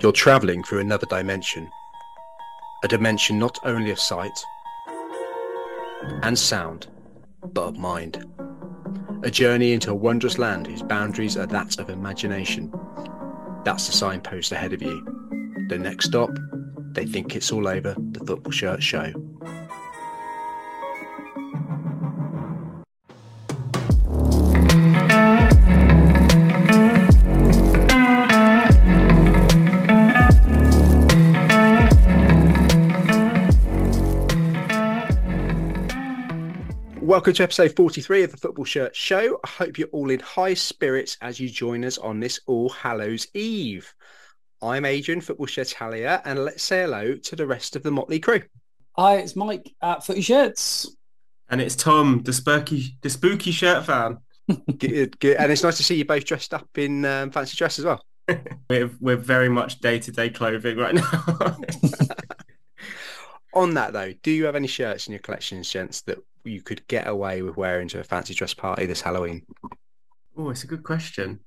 You're travelling through another dimension. A dimension not only of sight and sound, but of mind. A journey into a wondrous land whose boundaries are that of imagination. That's the signpost ahead of you. The next stop, They Think Kits All Over, the Football Shirt Show. Welcome to episode 43 of the Football Shirt Show. I hope you're all in high spirits as you join us on this All Hallows Eve. I'm Adrian, Football Shirt Talia, and let's say hello to the rest of the Motley crew. Hi, it's Mike at Footy Shirts. And it's Tom, the spooky, the spooky shirt fan. good, good. And it's nice to see you both dressed up in um, fancy dress as well. we're, we're very much day to day clothing right now. on that though, do you have any shirts in your collection, gents, that you could get away with wearing to a fancy dress party this Halloween? Oh, it's a good question.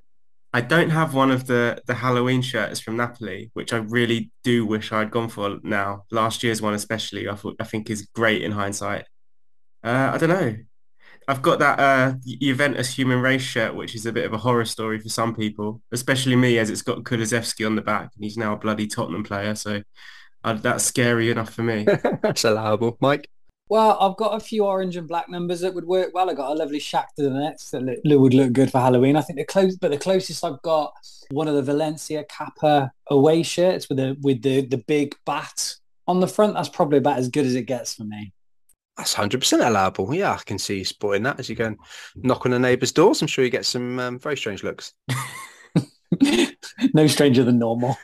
I don't have one of the the Halloween shirts from Napoli, which I really do wish I'd gone for now. Last year's one, especially, I thought I think is great in hindsight. Uh, I don't know. I've got that uh, Juventus human race shirt, which is a bit of a horror story for some people, especially me, as it's got Kulusevski on the back, and he's now a bloody Tottenham player. So uh, that's scary enough for me. that's allowable, Mike. Well, I've got a few orange and black numbers that would work well. I got a lovely Shakhtar Donetsk that would look good for Halloween. I think the close, but the closest I've got one of the Valencia Kappa away shirts with the with the the big bat on the front. That's probably about as good as it gets for me. That's hundred percent allowable. Yeah, I can see you sporting that as you go and knock on the neighbours' doors. I'm sure you get some um, very strange looks. no stranger than normal.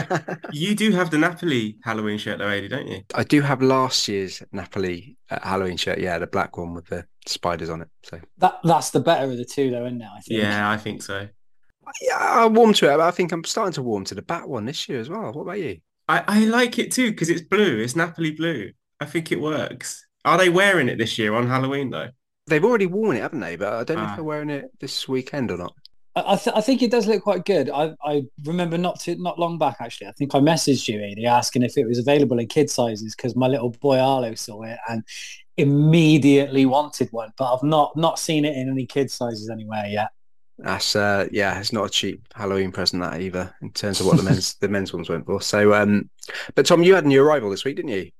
you do have the Napoli Halloween shirt though, Adi, don't you? I do have last year's Napoli uh, Halloween shirt. Yeah, the black one with the spiders on it. So that that's the better of the two, though, isn't it? I think. Yeah, I think so. Yeah, I warm to it. I think I'm starting to warm to the bat one this year as well. What about you? I, I like it too because it's blue. It's Napoli blue. I think it works. Are they wearing it this year on Halloween though? They've already worn it, haven't they? But I don't know if ah. they're wearing it this weekend or not. I, th- I, think it does look quite good. I, I remember not to, not long back actually. I think I messaged you, Edie, asking if it was available in kid sizes because my little boy Arlo saw it and immediately wanted one. But I've not not seen it in any kid sizes anywhere yet. That's uh, yeah, it's not a cheap Halloween present that either in terms of what the men's the men's ones went for. So, um, but Tom, you had a new arrival this week, didn't you?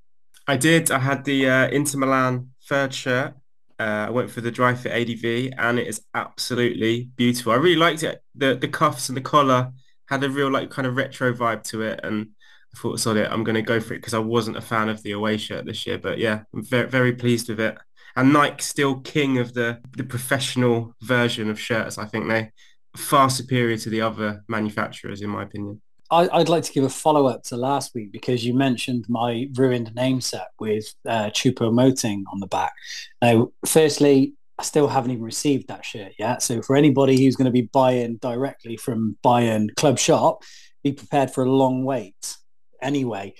I did. I had the uh, Inter Milan third shirt. Uh, I went for the Dri-FIT ADV and it is absolutely beautiful. I really liked it. The the cuffs and the collar had a real like kind of retro vibe to it and I thought, sorry, I'm going to go for it because I wasn't a fan of the away shirt this year. But yeah, I'm very, very pleased with it. And Nike still king of the, the professional version of shirts. I think they far superior to the other manufacturers, in my opinion. I, would like to give a follow up to last week because you mentioned my ruined name set with uh, Choupo-Moting on the back. Now, firstly, I still haven't even received that shirt yet. So for anybody who's going to be buying directly from Bayern Club Shop, be prepared for a long wait. Anyway,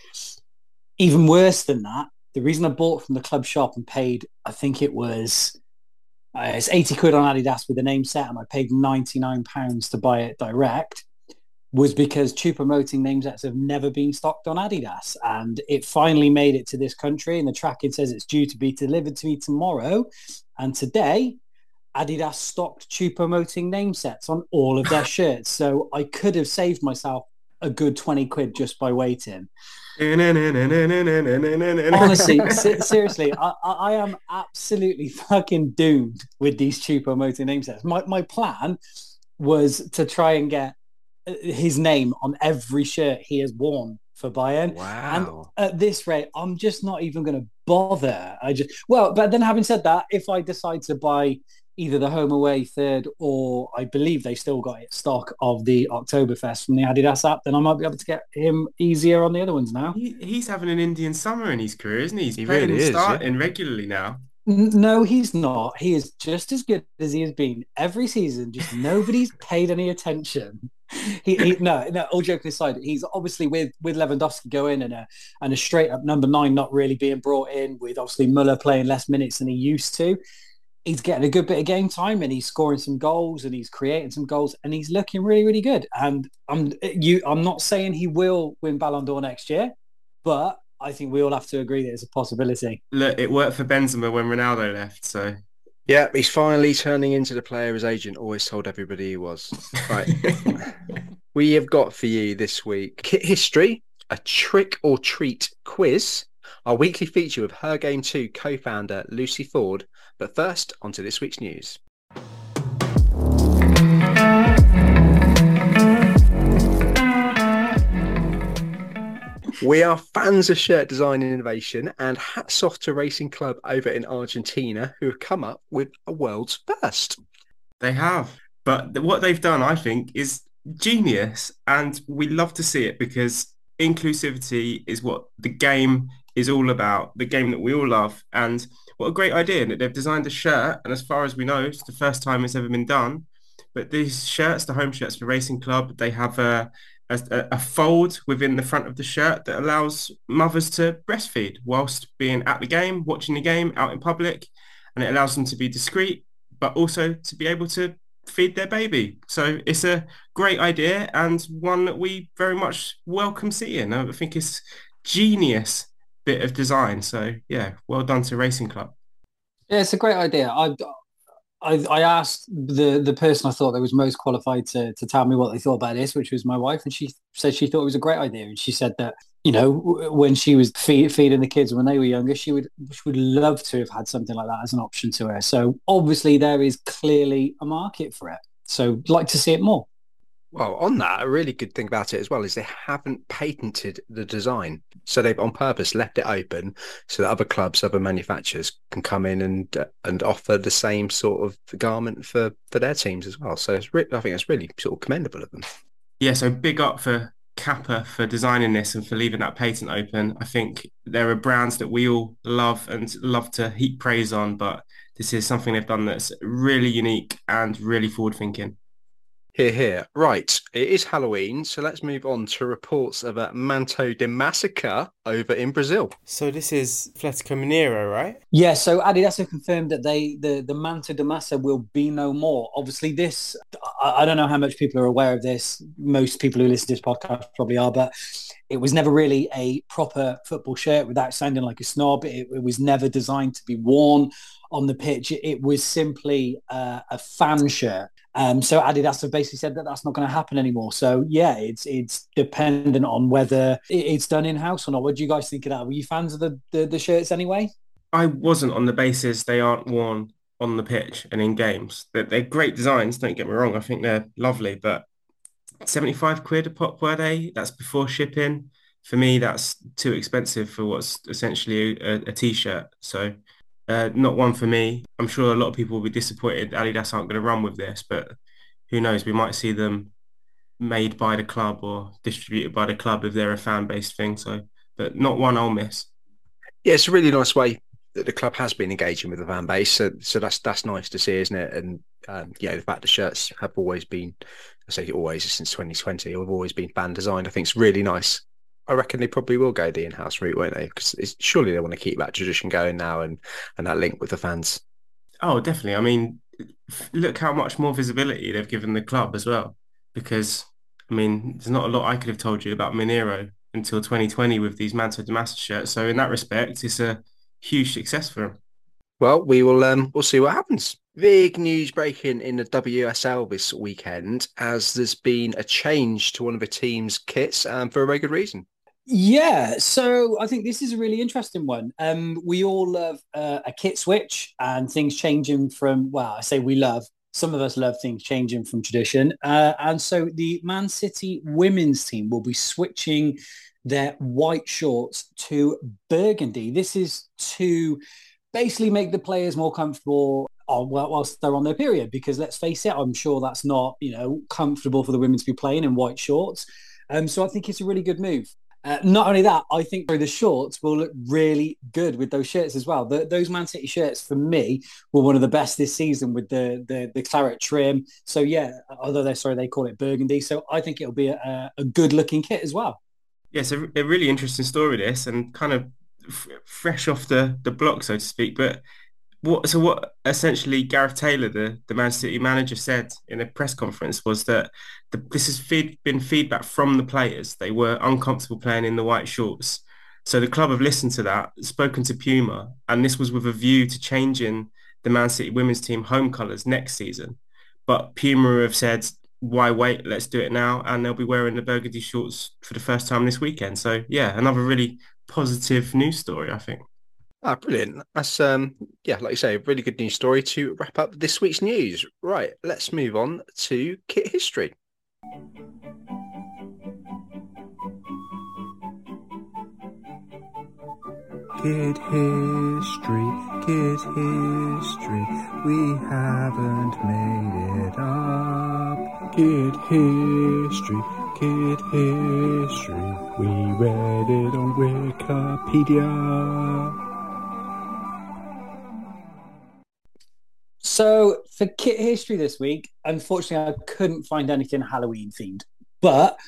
even worse than that, the reason I bought from the club shop and paid, I think it was uh, it's 80 quid on Adidas with the name set, and I paid 99 pounds to buy it direct was because Choupo-Moting name sets have never been stocked on Adidas. And it finally made it to this country. And the tracking says it's due to be delivered to me tomorrow. And today, Adidas stocked Choupo-Moting name sets on all of their shirts. So I could have saved myself a good 20 quid just by waiting. Honestly, seriously, I, I, am absolutely fucking doomed with these Choupo-Moting name sets. My, my plan was to try and get his name on every shirt he has worn for Bayern. Wow. And at this rate, I'm just not even going to bother. I just well, but then having said that, if I decide to buy either the home away third or I believe they still got it stock of the Oktoberfest from the Adidas app, then I might be able to get him easier on the other ones now. He, he's having an Indian summer in his career, isn't he? He's he playing really and starting yeah. regularly now. No, he's not. He is just as good as he has been every season. Just nobody's paid any attention. He, he, no, no. All joking aside, he's obviously with with Lewandowski going and a and a straight up number nine not really being brought in. With obviously Muller playing less minutes than he used to, he's getting a good bit of game time and he's scoring some goals and he's creating some goals and he's looking really, really good. And I'm you I'm not saying he will win Ballon d'Or next year, but I think we all have to agree that it's a possibility. Look, it worked for Benzema when Ronaldo left, so yeah, he's finally turning into the player his agent always told everybody he was. Right. we have got for you this week kit history, a trick or treat quiz, our weekly feature with Her Game Too co-founder Lucy Ford. But first, on to this week's news. We are fans of shirt design and innovation, and hats off to Racing Club over in Argentina who have come up with a world's first. They have. But what they've done, I think, is genius. And we love to see it because inclusivity is what the game is all about, the game that we all love. And what a great idea that they've designed a shirt. And as far as we know, it's the first time it's ever been done. But these shirts, the home shirts for Racing Club, they have a, a, a fold within the front of the shirt that allows mothers to breastfeed whilst being at the game, watching the game out in public. And it allows them to be discreet, but also to be able to feed their baby. So it's a great idea and one that we very much welcome seeing. I think it's genius bit of design. So yeah, well done to Racing Club. Yeah, it's a great idea. I, I, I asked the the person I thought that was most qualified to to tell me what they thought about this, which was my wife, and she said she thought it was a great idea, and she said that you know when she was feed, feeding the kids when they were younger, she would she would love to have had something like that as an option to her. So obviously there is clearly a market for it. So like to see it more. Well, on that, a really good thing about it as well is they haven't patented the design. So they've on purpose left it open so that other clubs, other manufacturers can come in and uh, and offer the same sort of garment for, for their teams as well. So it's re- I think it's really sort of commendable of them. Yeah, so big up for Kappa for designing this and for leaving that patent open. I think there are brands that we all love and love to heap praise on, but this is something they've done that's really unique and really forward thinking. Here, here. Right, it is Halloween, so let's move on to reports of a Manto de Massacre over in Brazil. So this is Atletico Mineiro, right? Yeah, so Adidas have confirmed that they the, the Manto de Massa will be no more. Obviously, this, I, I don't know how much people are aware of this. Most people who listen to this podcast probably are, but it was never really a proper football shirt without sounding like a snob. It, it was never designed to be worn on the pitch. It was simply uh, a fan shirt. Um, so Adidas have basically said that that's not going to happen anymore. So yeah, it's it's dependent on whether it's done in house or not. What do you guys think of that? Were you fans of the, the, the shirts anyway? I wasn't on the basis they aren't worn on the pitch and in games. They're, they're great designs. Don't get me wrong. I think they're lovely, but 75 quid a pop were they? That's before shipping. For me, that's too expensive for what's essentially a a t-shirt. So uh, not one for me. I'm sure a lot of people will be disappointed Adidas aren't going to run with this, but who knows? We might see them made by the club or distributed by the club if they're a fan-based thing. So, but not one I'll miss. Yeah, it's a really nice way that the club has been engaging with the fan base. So, so that's that's nice to see, isn't it? And um, yeah, the fact the shirts have always been, I say always since 2020, have always been fan designed. I think it's really nice I reckon they probably will go the in-house route, won't they? Because surely they want to keep that tradition going now and and that link with the fans. Oh, definitely. I mean, look how much more visibility they've given the club as well. Because I mean, there's not a lot I could have told you about Mineiro until 2020 with these Manto de shirts. So in that respect, it's a huge success for them. Well, we will um we'll see what happens. Big news breaking in the WSL this weekend as there's been a change to one of the team's kits um, for a very good reason. Yeah, so I think this is a really interesting one. Um, we all love uh, a kit switch and things changing from, well, I say we love, some of us love things changing from tradition. Uh, and so the Man City women's team will be switching their white shorts to burgundy. This is to basically make the players more comfortable on, whilst they're on their period, because let's face it, I'm sure that's not, you know, comfortable for the women to be playing in white shorts. Um, so I think it's a really good move. Uh, not only that, I think the shorts will look really good with those shirts as well. The, those Man City shirts for me were one of the best this season with the the, the claret trim. So yeah, although they're sorry they call it burgundy, so I think it'll be a, a good looking kit as well. Yes, yeah, a, a, really interesting story this, and kind of f- fresh off the the block, so to speak. But what so what essentially Gareth Taylor, the, the Man City manager, said in a press conference was that the, this has feed, been feedback from the players. They were uncomfortable playing in the white shorts. So the club have listened to that, spoken to Puma, and this was with a view to changing the Man City women's team home colours next season. But Puma have said, why wait? Let's do it now. And they'll be wearing the burgundy shorts for the first time this weekend. So yeah, another really positive news story, I think. Ah, brilliant. That's um yeah, like you say, a really good news story to wrap up this week's news. Right, let's move on to kit history. Kid history, kid history, we haven't made it up. Kid history, kid history, we read it on Wikipedia. So for kit history this week, unfortunately, I couldn't find anything Halloween themed, but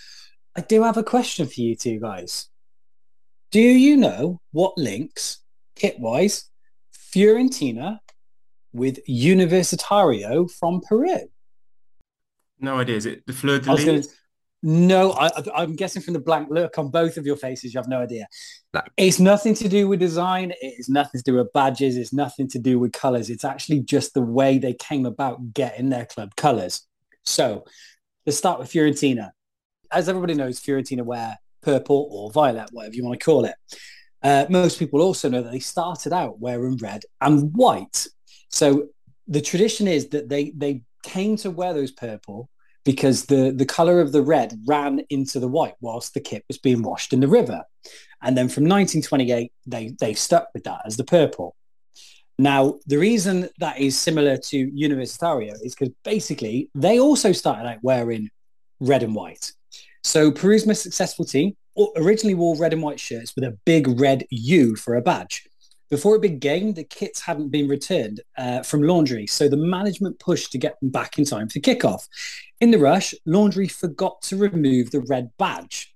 I do have a question for you two guys. Do you know what links kit wise Fiorentina with Universitario from Peru? No idea. Is it the Fleur de Lis? No, I, am guessing from the blank look on both of your faces, you have no idea. No. It's nothing to do with design. It's nothing to do with badges. It's nothing to do with colors. It's actually just the way they came about getting their club colors. So let's start with Fiorentina. As everybody knows, Fiorentina wear purple or violet, whatever you want to call it. Uh, most people also know that they started out wearing red and white. So the tradition is that they they came to wear those purple because the, the color of the red ran into the white whilst the kit was being washed in the river. And then from 1928, they, they stuck with that as the purple. Now, the reason that is similar to Universitario is because basically they also started out wearing red and white. So Peru's most successful team originally wore red and white shirts with a big red U for a badge. Before a big game, the kits hadn't been returned uh, from laundry, so the management pushed to get them back in time for kickoff. In the rush, laundry forgot to remove the red badge.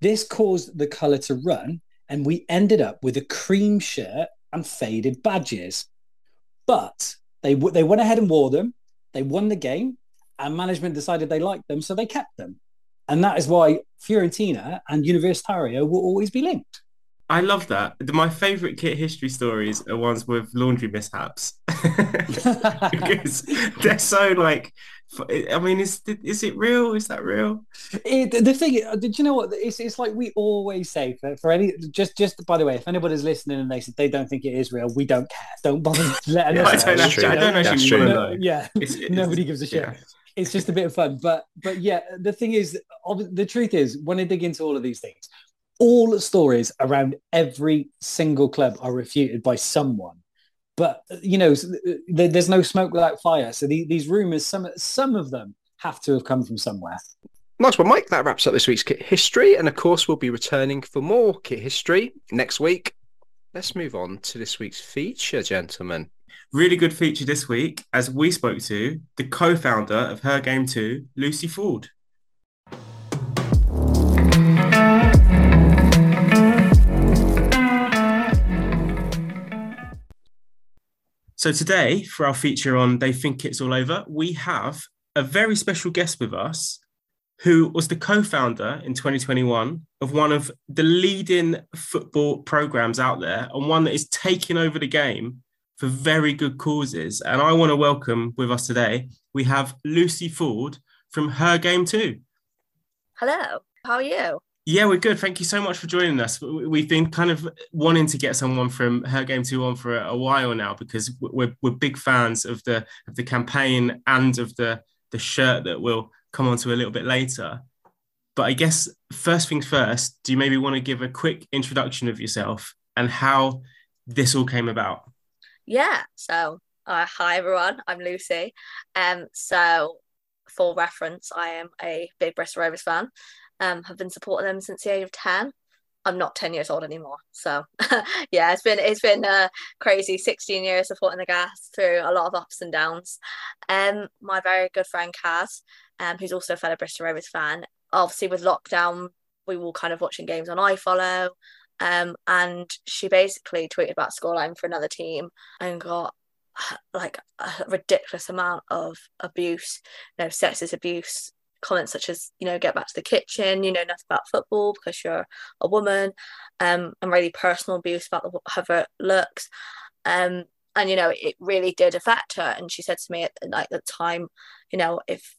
This caused the colour to run, and we ended up with a cream shirt and faded badges. But they they went ahead and wore them. They won the game, and management decided they liked them, so they kept them. And that is why Fiorentina and Universitario will always be linked. I love that. My favorite kit history stories are ones with laundry mishaps because they're so like. I mean, is is it real? Is that real? It, the thing, uh, did you know what? It's, it's like we always say for, for any just just by the way, if anybody's listening and they said they don't think it is real, we don't care. Don't bother letting yeah, us. I don't, actually, I don't actually want to know. Yeah, it's, it's, nobody gives a shit. Yeah. It's just a bit of fun, but but yeah, the thing is, the truth is, when I dig into all of these things, all stories around every single club are refuted by someone. But you know, uh, there's no smoke without fire. So these rumors, some some of them have to have come from somewhere. Nice one, Mike. That wraps up this week's kit history, and of course, we'll be returning for more kit history next week. Let's move on to this week's feature, gentlemen. Really good feature this week, as we spoke to the co-founder of Her Game Too, Lucy Ford. So today, for our feature on They Think Kits All Over, we have a very special guest with us who was the co-founder in 2021 of one of the leading football programs out there and one that is taking over the game for very good causes. And I want to welcome with us today, we have Lucy Ford from Her Game Too. Hello, how are you? Yeah, we're good. Thank you so much for joining us. We've been kind of wanting to get someone from Her Game Too on for a while now because we're, we're big fans of the of the campaign and of the the shirt that we'll come on to a little bit later. But I guess first things first, do you maybe want to give a quick introduction of yourself and how this all came about? Yeah. So, uh, hi everyone. I'm Lucy. Um. So, for reference, I am a big Bristol Rovers fan um, have been supporting them since the age of 10. I'm not 10 years old anymore. So yeah, it's been it's been uh, crazy 16 years supporting the gas through a lot of ups and downs. Um my very good friend Kaz, um, who's also a fellow Bristol Rovers fan, obviously with lockdown, we were kind of watching games on iFollow. Um, and she basically tweeted about scoreline for another team and got like a ridiculous amount of abuse, you know, sexist abuse, comments such as, you know, get back to the kitchen, you know nothing about football because you're a woman, um, and really personal abuse about how it looks. Um, and you know, it really did affect her. And she said to me at like the time, you know, if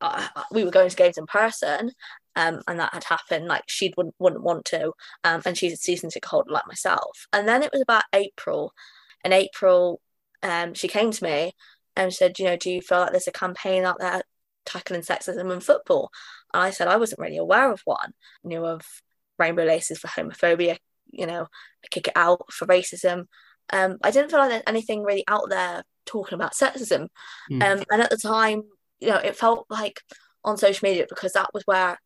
uh, we were going to games in person, um, and that had happened, like she wouldn't wouldn't want to, um, and she's a season ticket holder like myself. And then it was about April. In April, um, she came to me and said, you know, do you feel like there's a campaign out there tackling sexism in football? And I said I wasn't really aware of one. I knew of rainbow laces for homophobia, you know, kick it out for racism. Um, I didn't feel like there's anything really out there talking about sexism. Mm. Um, and at the time, you know, it felt like on social media because that was where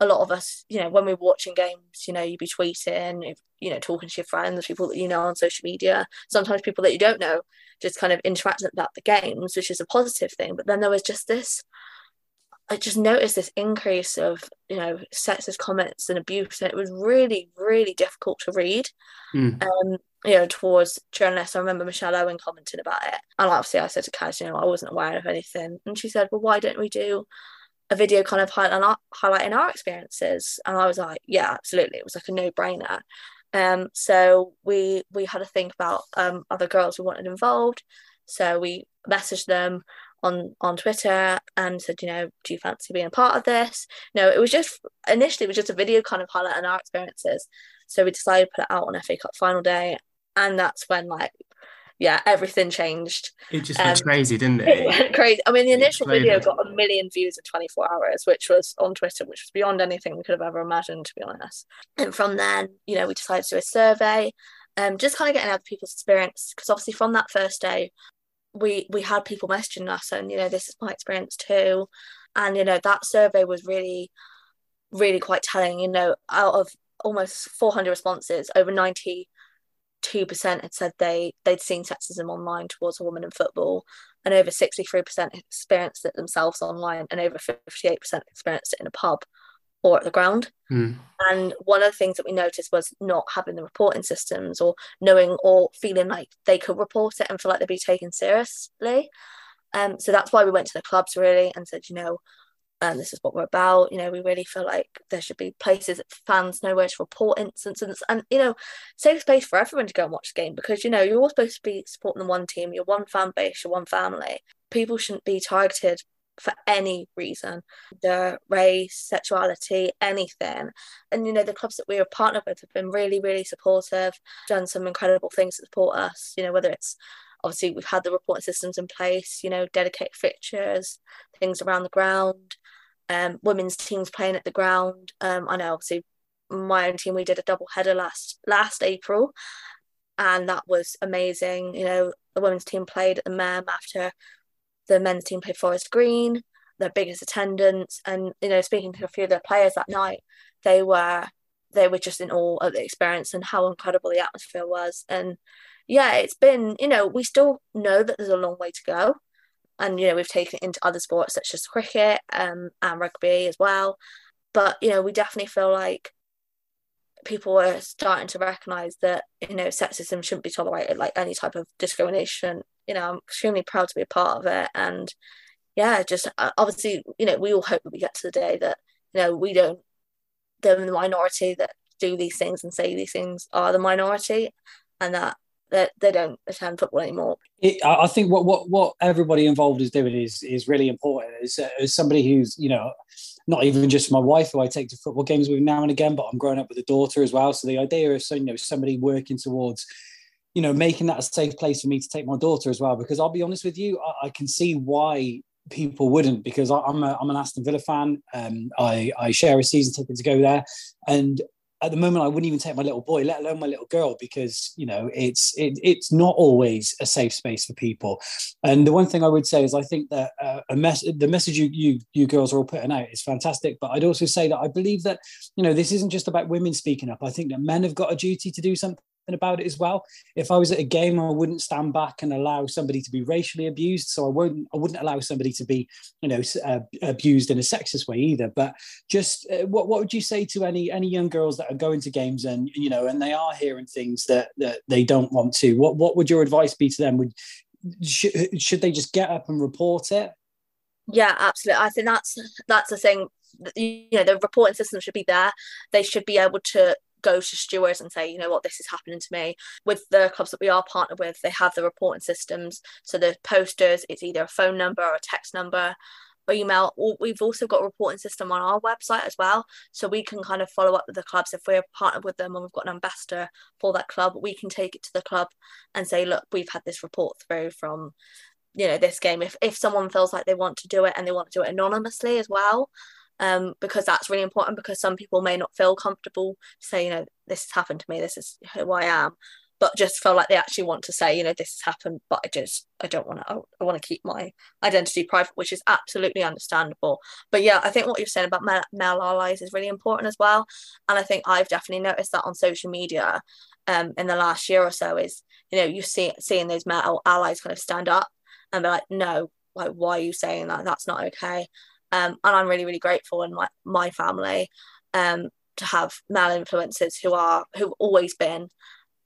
a lot of us, you know, when we're watching games, you know, you'd be tweeting, you know, talking to your friends, people that you know on social media, sometimes people that you don't know, just kind of interacting about the games, which is a positive thing. But then there was just this, I just noticed this increase of, you know, sexist comments and abuse. And it was really, really difficult to read. Mm. Um, you know, towards journalists. I remember Michelle Owen commenting about it. And obviously I said to Kaz, you know, I wasn't aware of anything. And she said, Well, why don't we do a video kind of highlighting our, highlighting our experiences? And I was like, Yeah, absolutely. It was like a no-brainer. Um, so we we had to think about um other girls we wanted involved. So we messaged them on on Twitter and said, you know, do you fancy being a part of this? No, it was just initially it was just a video kind of highlighting our experiences. So we decided to put it out on FA Cup final day and that's when like yeah everything changed. It just went um, crazy didn't it it? went crazy. I mean the initial video got a million views in 24 hours which was on twitter which was beyond anything we could have ever imagined to be honest. And from then you know we decided to do a survey um just kind of getting other people's experience because obviously from that first day we we had people messaging us and you know this is my experience too. And you know that survey was really really quite telling you know out of almost 400 responses over 90 two percent had said they they'd seen sexism online towards a woman in football, and over sixty three percent experienced it themselves online, and over fifty eight percent experienced it in a pub or at the ground. Mm. And one of the things that we noticed was not having the reporting systems or knowing or feeling like they could report it and feel like they'd be taken seriously. Um, so that's why we went to the clubs really and said, you know, and this is what we're about. You know, we really feel like there should be places that fans know where to report incidents and, you know, safe space for everyone to go and watch the game because, you know, you're all supposed to be supporting the one team, you're one fan base, you're one family. People shouldn't be targeted for any reason their race sexuality anything and you know the clubs that we are partnered with have been really really supportive done some incredible things to support us you know whether it's obviously we've had the reporting systems in place you know dedicated fixtures things around the ground um, women's teams playing at the ground. Um, i know obviously my own team we did a double header last last april and that was amazing. You know the women's team played at the mem after the men's team played forest green their biggest attendance and you know speaking to a few of their players that night they were they were just in awe of the experience and how incredible the atmosphere was. And yeah, it's been, you know, we still know that there's a long way to go. And, you know, we've taken it into other sports such as cricket um, and rugby as well. But, you know, we definitely feel like people are starting to recognize that, you know, sexism shouldn't be tolerated, like any type of discrimination. You know, I'm extremely proud to be a part of it. And yeah, just uh, obviously, you know, we all hope that we get to the day that, you know, we don't, the minority that do these things and say these things are the minority and that that they don't attend football anymore. It, I think what, what what everybody involved is doing is is really important. As, as somebody who's you know not even just my wife who I take to football games with now and again, but I'm growing up with a daughter as well. So the idea of you know somebody working towards you know making that a safe place for me to take my daughter as well, because I'll be honest with you, I, I can see why people wouldn't because I, am a, I'm an Aston Villa fan. Um, I, I share a season ticket to go there, and at the moment I wouldn't even take my little boy, let alone my little girl, because you know it's it, it's not always a safe space for people. And the one thing I would say is I think that uh, a mess the message you you you girls are all putting out is fantastic. But I'd also say that I believe that you know this isn't just about women speaking up. I think that men have got a duty to do something about it as well. If I was at a game, I wouldn't stand back and allow somebody to be racially abused. So I wouldn't I wouldn't allow somebody to be you know uh, abused in a sexist way either. But just uh, what what would you say to any any young girls that are going to games and you know and they are hearing things that that they don't want to? What what would your advice be to them? Would should, should they just get up and report it? Yeah, absolutely. I think that's that's the thing. You know, the reporting system should be there. They should be able to go to stewards and say, you know what, this is happening to me. With the clubs that we are partnered with, they have the reporting systems. So the posters, it's either a phone number or a text number or email. We've also got a reporting system on our website as well. So we can kind of follow up with the clubs. If we're partnered with them and we've got an ambassador for that club, we can take it to the club and say, look, we've had this report through from you know this game if if someone feels like they want to do it and they want to do it anonymously as well um, because that's really important because some people may not feel comfortable say, you know, this has happened to me, this is who I am, but just feel like they actually want to say, you know, this has happened, but I just, I don't want to, I want to keep my identity private, which is absolutely understandable. But yeah, I think what you're saying about male, male allies is really important as well. And I think I've definitely noticed that on social media um, in the last year or so is, you know, you see seeing those male allies kind of stand up and be like, no, like, why are you saying that? That's not okay. Um, and I'm really, really grateful in my, my family um, to have male influences who are who've always been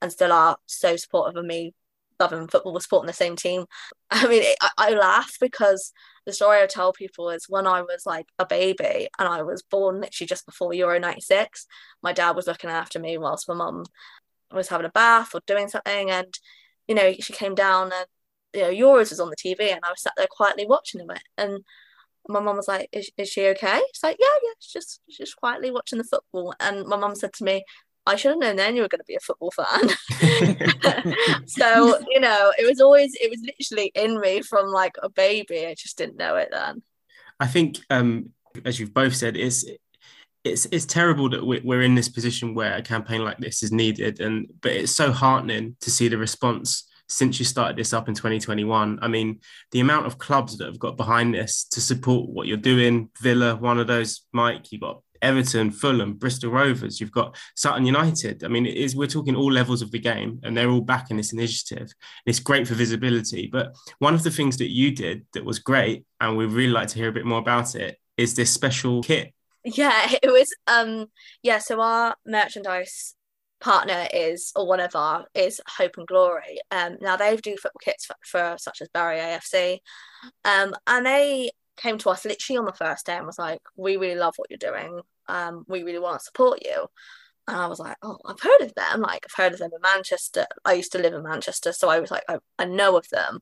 and still are so supportive of me loving football, supporting the same team. I mean, it, I, I laugh because the story I tell people is when I was like a baby and I was born literally just before Euro 96, my dad was looking after me whilst my mum was having a bath or doing something. And, you know, she came down and, you know, Euros was on the TV and I was sat there quietly watching it. And my mum was like, is, is she okay? She's like, yeah, yeah, she's just, she's just quietly watching the football. And my mum said to me, I should have known then you were going to be a football fan. so, you know, it was always, it was literally in me from like a baby. I just didn't know it then. I think, um, as you've both said, it's, it's, it's terrible that we're in this position where a campaign like this is needed. And, but it's so heartening to see the response since you started this up in 2021. I mean, the amount of clubs that have got behind this to support what you're doing, Villa, one of those, Mike, you've got Everton, Fulham, Bristol Rovers, you've got Sutton United. I mean, it is we're talking all levels of the game, and they're all backing this initiative. It's great for visibility. But one of the things that you did that was great, and we'd really like to hear a bit more about it, is this special kit. Yeah, it was um yeah, so our merchandise partner is or one of our is Hope and Glory. Um, now they do football kits for, for such as Barry AFC, um, and they came to us literally on the first day and was like, "We really love what you're doing. Um, we really want to support you." And I was like, "Oh, I've heard of them. Like I've heard of them in Manchester. I used to live in Manchester, so I was like, I, I know of them.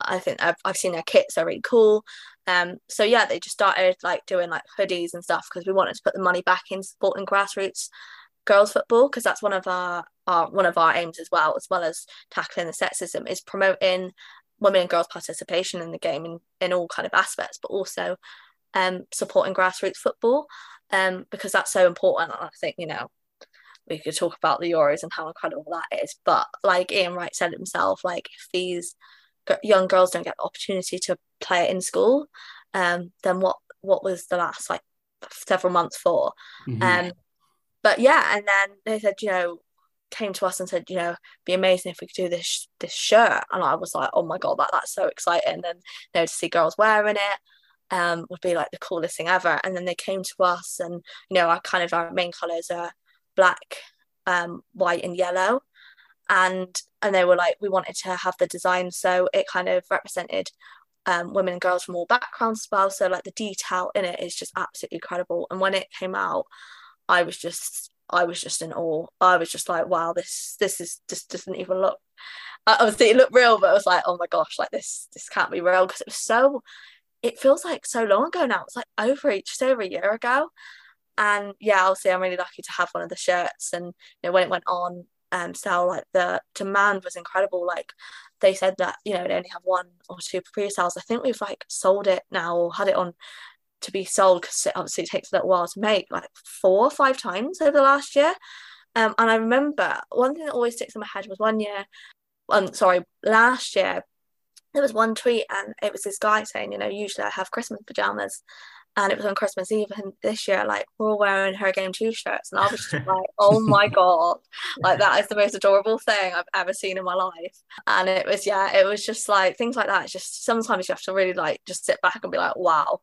I think I've, I've seen their kits. They're really cool." Um, so yeah, they just started like doing like hoodies and stuff because we wanted to put the money back in supporting grassroots girls football because that's one of our, our one of our aims as well as well as tackling the sexism is promoting women and girls participation in the game in, in all kind of aspects but also um, supporting grassroots football um, because that's so important and I think you know we could talk about the Euros and how incredible that is but like Ian Wright said himself like if these young girls don't get the opportunity to play it in school um, then what what was the last like several months for mm-hmm. um but yeah, and then they said, you know, came to us and said, you know, be amazing if we could do this this shirt. And I was like, oh my god, that that's so exciting. And you know, to see girls wearing it um would be like the coolest thing ever. And then they came to us and you know, our kind of our main colours are black, um, white and yellow. And and they were like, we wanted to have the design so it kind of represented um, women and girls from all backgrounds as well. So like the detail in it is just absolutely incredible. And when it came out, I was just I was just in awe. I was just like, wow, this this is just doesn't even look. Obviously, it looked real, but I was like, oh my gosh, like this this can't be real because it was so. It feels like so long ago now. It's like over just over a year ago, and yeah, obviously, I'm really lucky to have one of the shirts. And you know, when it went on um sale, like the demand was incredible. Like they said that you know they only have one or two pre-sales. I think we've like sold it now or had it on to be sold because it obviously takes a little while to make like four or five times over the last year. Um, and I remember one thing that always sticks in my head was one year um sorry last year there was one tweet and it was this guy saying you know usually I have Christmas pajamas and it was on Christmas Eve and this year like we're all wearing her game too shirts and I was just like oh my god. Like that is the most adorable thing I've ever seen in my life. And it was yeah it was just like things like that it's just sometimes you have to really like just sit back and be like wow.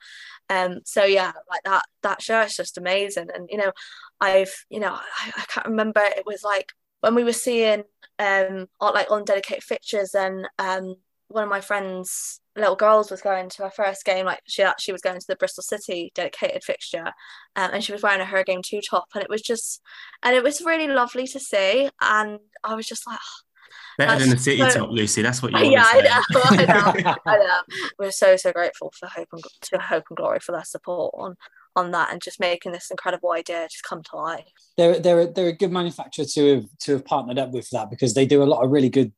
Um so yeah like that that shirt is just amazing. And you know I've you know I, I can't remember it was like when we were seeing um on, like on dedicated fixtures and um one of my friends little girls was going to her first game like she actually was going to the bristol city dedicated fixture um, and she was wearing a her game too top and it was just and it was really lovely to see and i was just like oh, Better than the city so- top, Lucy. That's what you yeah, I want know, I know, I know. We're so so grateful for Hope and to Hope and Glory for their support on on that and just making this incredible idea just come to life. they're they're they're a good manufacturer to have to have partnered up with that because they do a lot of really good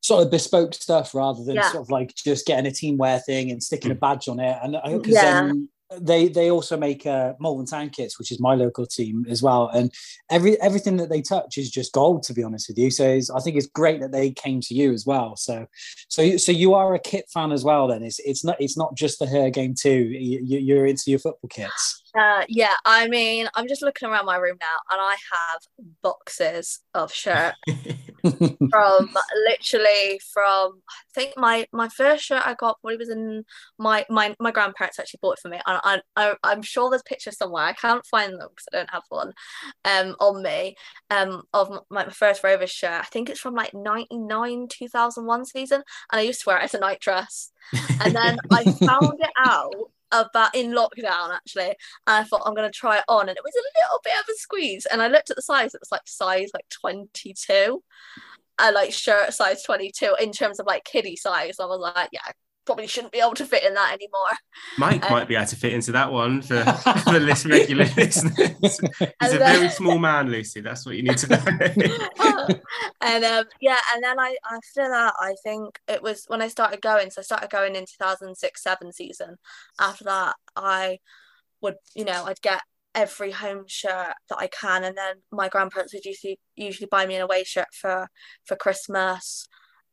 sort of bespoke stuff rather than Yeah. sort of like just getting a team wear thing and sticking a badge on it. And because Yeah. um, they they also make uh, Malvern Town kits, which is my local team as well. And every everything that they touch is just gold, to be honest with you. So it's, I think it's great that they came to you as well. So so you- so you are a kit fan as well. Then it's it's not it's not just the her game too. You, you- you're into your football kits. Uh, yeah, I mean, I'm just looking around my room now, and I have boxes of shirts from literally from I think my my first shirt I got when it was in my my my grandparents actually bought it for me, and I, I I'm sure there's pictures somewhere. I can't find them because I don't have one um on me um of my, my first Rovers shirt. I think it's from like '99 2001 season, and I used to wear it as a night dress. And then I found it out about in lockdown actually, and I thought I'm gonna try it on, and it was a little bit of a squeeze. And I looked at the size; it was like size like 22. I like shirt size 22 in terms of like kiddie size. I was like, yeah, probably shouldn't be able to fit in that anymore. Mike Uh, might be able to fit into that one for, for the list regular listeners. He's a then- very small man, Lucy. That's what you need to know. and um, yeah, and then I after that, I think it was when I started going. So I started going in 2006 7 season. After that, I would, you know, I'd get every home shirt that I can, and then my grandparents would usually usually buy me an away shirt for for Christmas,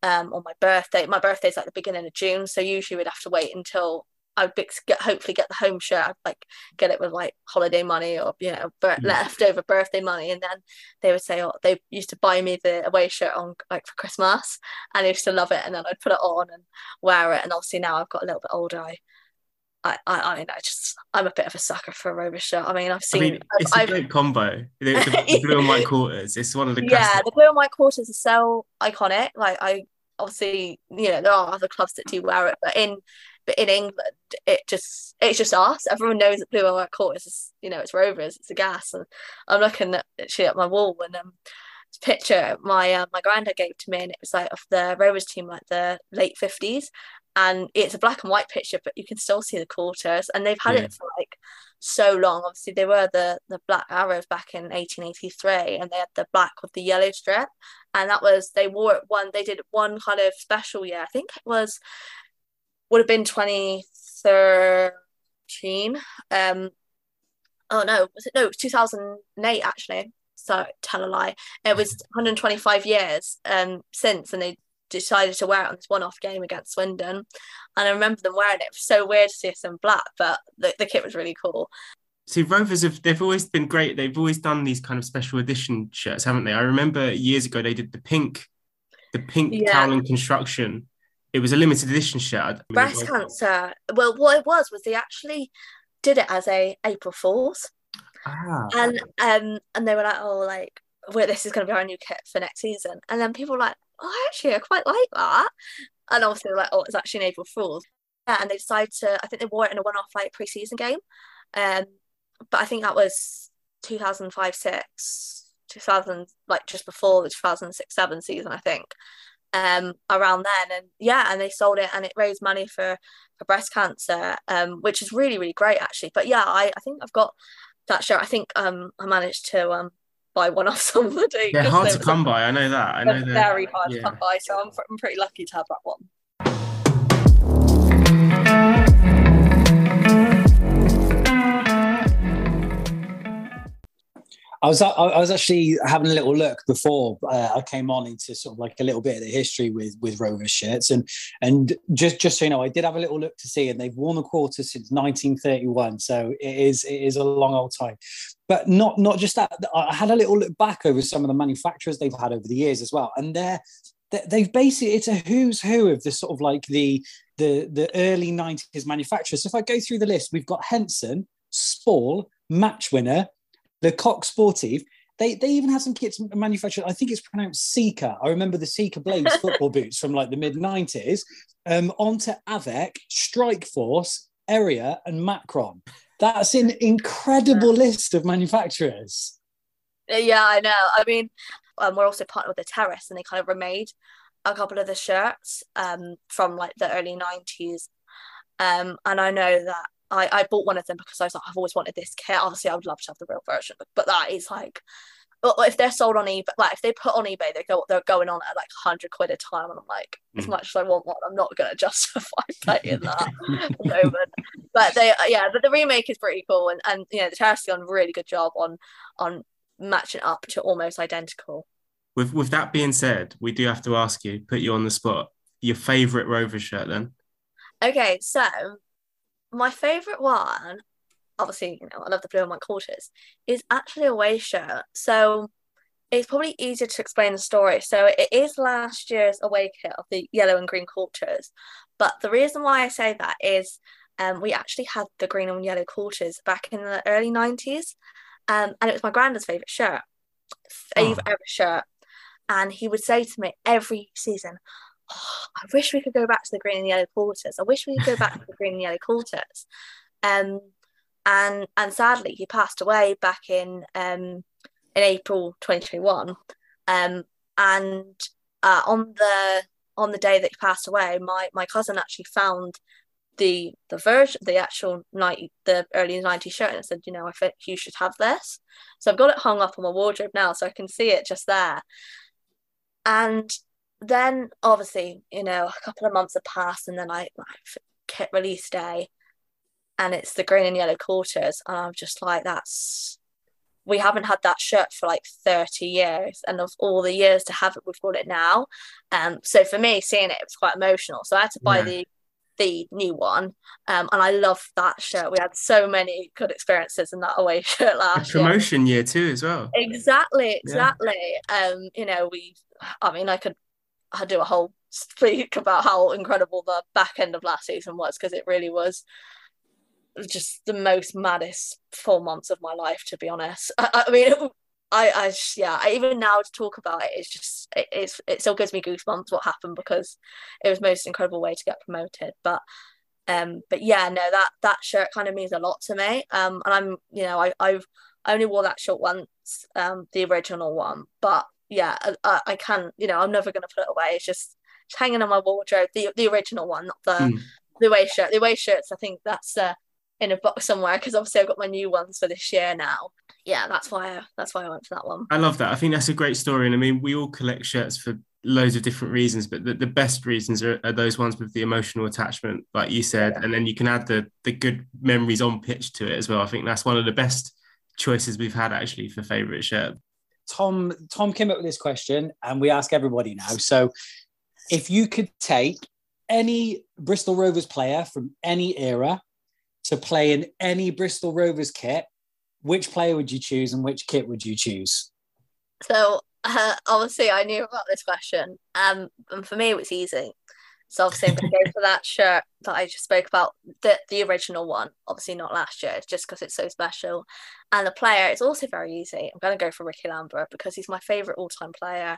um, or my birthday. My birthday's like the beginning of June, so usually we'd have to wait until. I'd get hopefully get the home shirt, I'd like get it with like holiday money or you know bir- Yeah. leftover birthday money, and then they would say, oh, they used to buy me the away shirt on like for Christmas, and I used to love it, and then I'd put it on and wear it, and obviously now I've got a little bit older, I, I, I, I mean, I just I'm a bit of a sucker for a Rovers shirt. I mean, I've I seen, mean, it's a I've, great combo. The, the- blue and white quarters. It's one of the yeah, classic. the blue and white quarters are so iconic. Like I obviously, you know, there are other clubs that do wear it, but in but in England, it just it's just us. Everyone knows that blue and white quarters is, you know, it's Rovers, it's a gas. And I'm looking at actually at my wall and um picture my uh, my granddad gave to me and it was like of the Rovers team like the late fifties. And it's a black and white picture, but you can still see the quarters, and they've had Yeah. it for like so long. Obviously, they were the the black arrows back in 1883, and they had the black with the yellow strip, and that was they wore it one. They did one kind of special year. I think it was would have been 2013. Um, oh no, was it no? It was 2008 actually. So tell a lie. It was 125 years um since, and they decided to wear it on this one-off game against Swindon. And I remember them wearing it. It was so weird to see us in black, but the, the kit was really cool. See, Rovers have they've always been great. They've always done these kind of special edition shirts, haven't they? I remember years ago they did the pink, the pink Yeah. Cowling construction. It was a limited edition shirt. I mean, it Breast cancer. Well, what it was was they actually did it as a April Fools. Ah, and um and they were like oh like well, this is going to be our new kit for next season and then people were like oh actually I quite like that. And obviously like oh it's actually an April Fool's. Yeah and they decided to I think they wore it in a one-off like pre-season game. Um but I think that was 2005 6 2000 like just before the 2006 7 season I think um around then. And yeah and they sold it and it raised money for for breast cancer um which is really really great actually. But yeah I, I think I've got that shirt I think um I managed to um buy one off somebody they're hard to come by. I know that. I know they're that. very hard to come by so I'm, I'm pretty lucky to have that one I was I was actually having a little look before uh, I came on into sort of like a little bit of the history with with Rovers shirts. And and just just so you know I did have a little look to see and they've worn the quarter since 1931 so it is it is a long old time. But not not just that I had a little look back over some of the manufacturers they've had over the years as well. And they're they- they've basically it's a who's who of the sort of like the the the early 90s manufacturers. So if I go through the list we've got Henson Spall Match Winner the Coq Sportif, They they even had some kits manufactured. I think it's pronounced Seeker. I remember the Seeker Blades football boots from like the mid nineties. Um, onto Avec, Strike Force, Errea, and Macron. That's an incredible list of manufacturers. Yeah, I know. I mean, um, we're also partnered with the Terrace, and they kind of remade a couple of the shirts um, from like the early nineties. Um, and I know that I, I bought one of them because I was like, I've always wanted this kit. Obviously, I would love to have the real version, but, but that is like, if they're sold on eBay, like if they put on eBay, they go they're going on at like hundred quid a time, and I'm like, mm. as much as I want one, I'm not going to justify paying that at the moment. But they, yeah, but the remake is pretty cool, and and you know the Terrace done a really good job on on matching up to almost identical. With with that being said, we do have to ask you, put you on the spot, your favorite Rover shirt then. Okay, so my favorite one, obviously, you know, I love the blue and white quarters, is actually a away shirt. So it's probably easier to explain the story. So it is last year's away kit of the yellow and green quarters. But the reason why I say that is um, we actually had the green and yellow quarters back in the early 90s. Um, and it was my granddad's favourite shirt, favourite oh. ever shirt. And he would say to me every season, oh, I wish we could go back to the green and yellow quarters. I wish we could go back to the green and yellow quarters. Um, and and sadly, he passed away back in um, in April 2021. Um, and uh, on the on the day that he passed away, my my cousin actually found the the version, the actual night, the early 90s shirt, and said, you know, I think you should have this. So I've got it hung up on my wardrobe now, so I can see it just there. And then obviously, you know, a couple of months have passed, and then I like kit release day, and it's the green and yellow quarters, and I'm just like, that's we haven't had that shirt for like 30 years and of all the years to have it we've got it now um so for me seeing it it was quite emotional so i had to buy yeah. the the new one um and i love that shirt we had so many good experiences in that away shirt last promotion year. year too as well exactly exactly yeah. um you know we i mean i could I do a whole speak about how incredible the back end of last season was because it really was just the most maddest four months of my life, to be honest. I, I mean, I, I, yeah, I, even now to talk about it, it's just, it, it's, it still gives me goosebumps what happened because it was most incredible way to get promoted. But, um, but yeah, no, that that shirt kind of means a lot to me. Um, and I'm, you know, I, I've I only wore that shirt once, um, the original one, but yeah, I, I can, you know, I'm never going to put it away. It's just, just hanging on my wardrobe, the the original one, not the mm. the away shirt. The away shirts, I think that's uh, in a box somewhere because obviously I've got my new ones for this year now. Yeah, that's why I, that's why I went for that one. I love that. I think that's a great story, and I mean, we all collect shirts for loads of different reasons, but the, the best reasons are, are, those ones with the emotional attachment, like you said, yeah. and then you can add the the good memories on pitch to it as well. I think that's one of the best choices we've had actually for favorite shirt. Tom Tom came up with this question, and we ask everybody now. So, if you could take any Bristol Rovers player from any era to play in any Bristol Rovers kit, which player would you choose, and which kit would you choose? So, uh, obviously, I knew about this question, um, and for me, it was easy. So obviously I'm going to go for that shirt that I just spoke about, the the original one. Obviously not last year, just because it's so special. And the player is also very easy. I'm going to go for Ricky Lambert because he's my favourite all time player.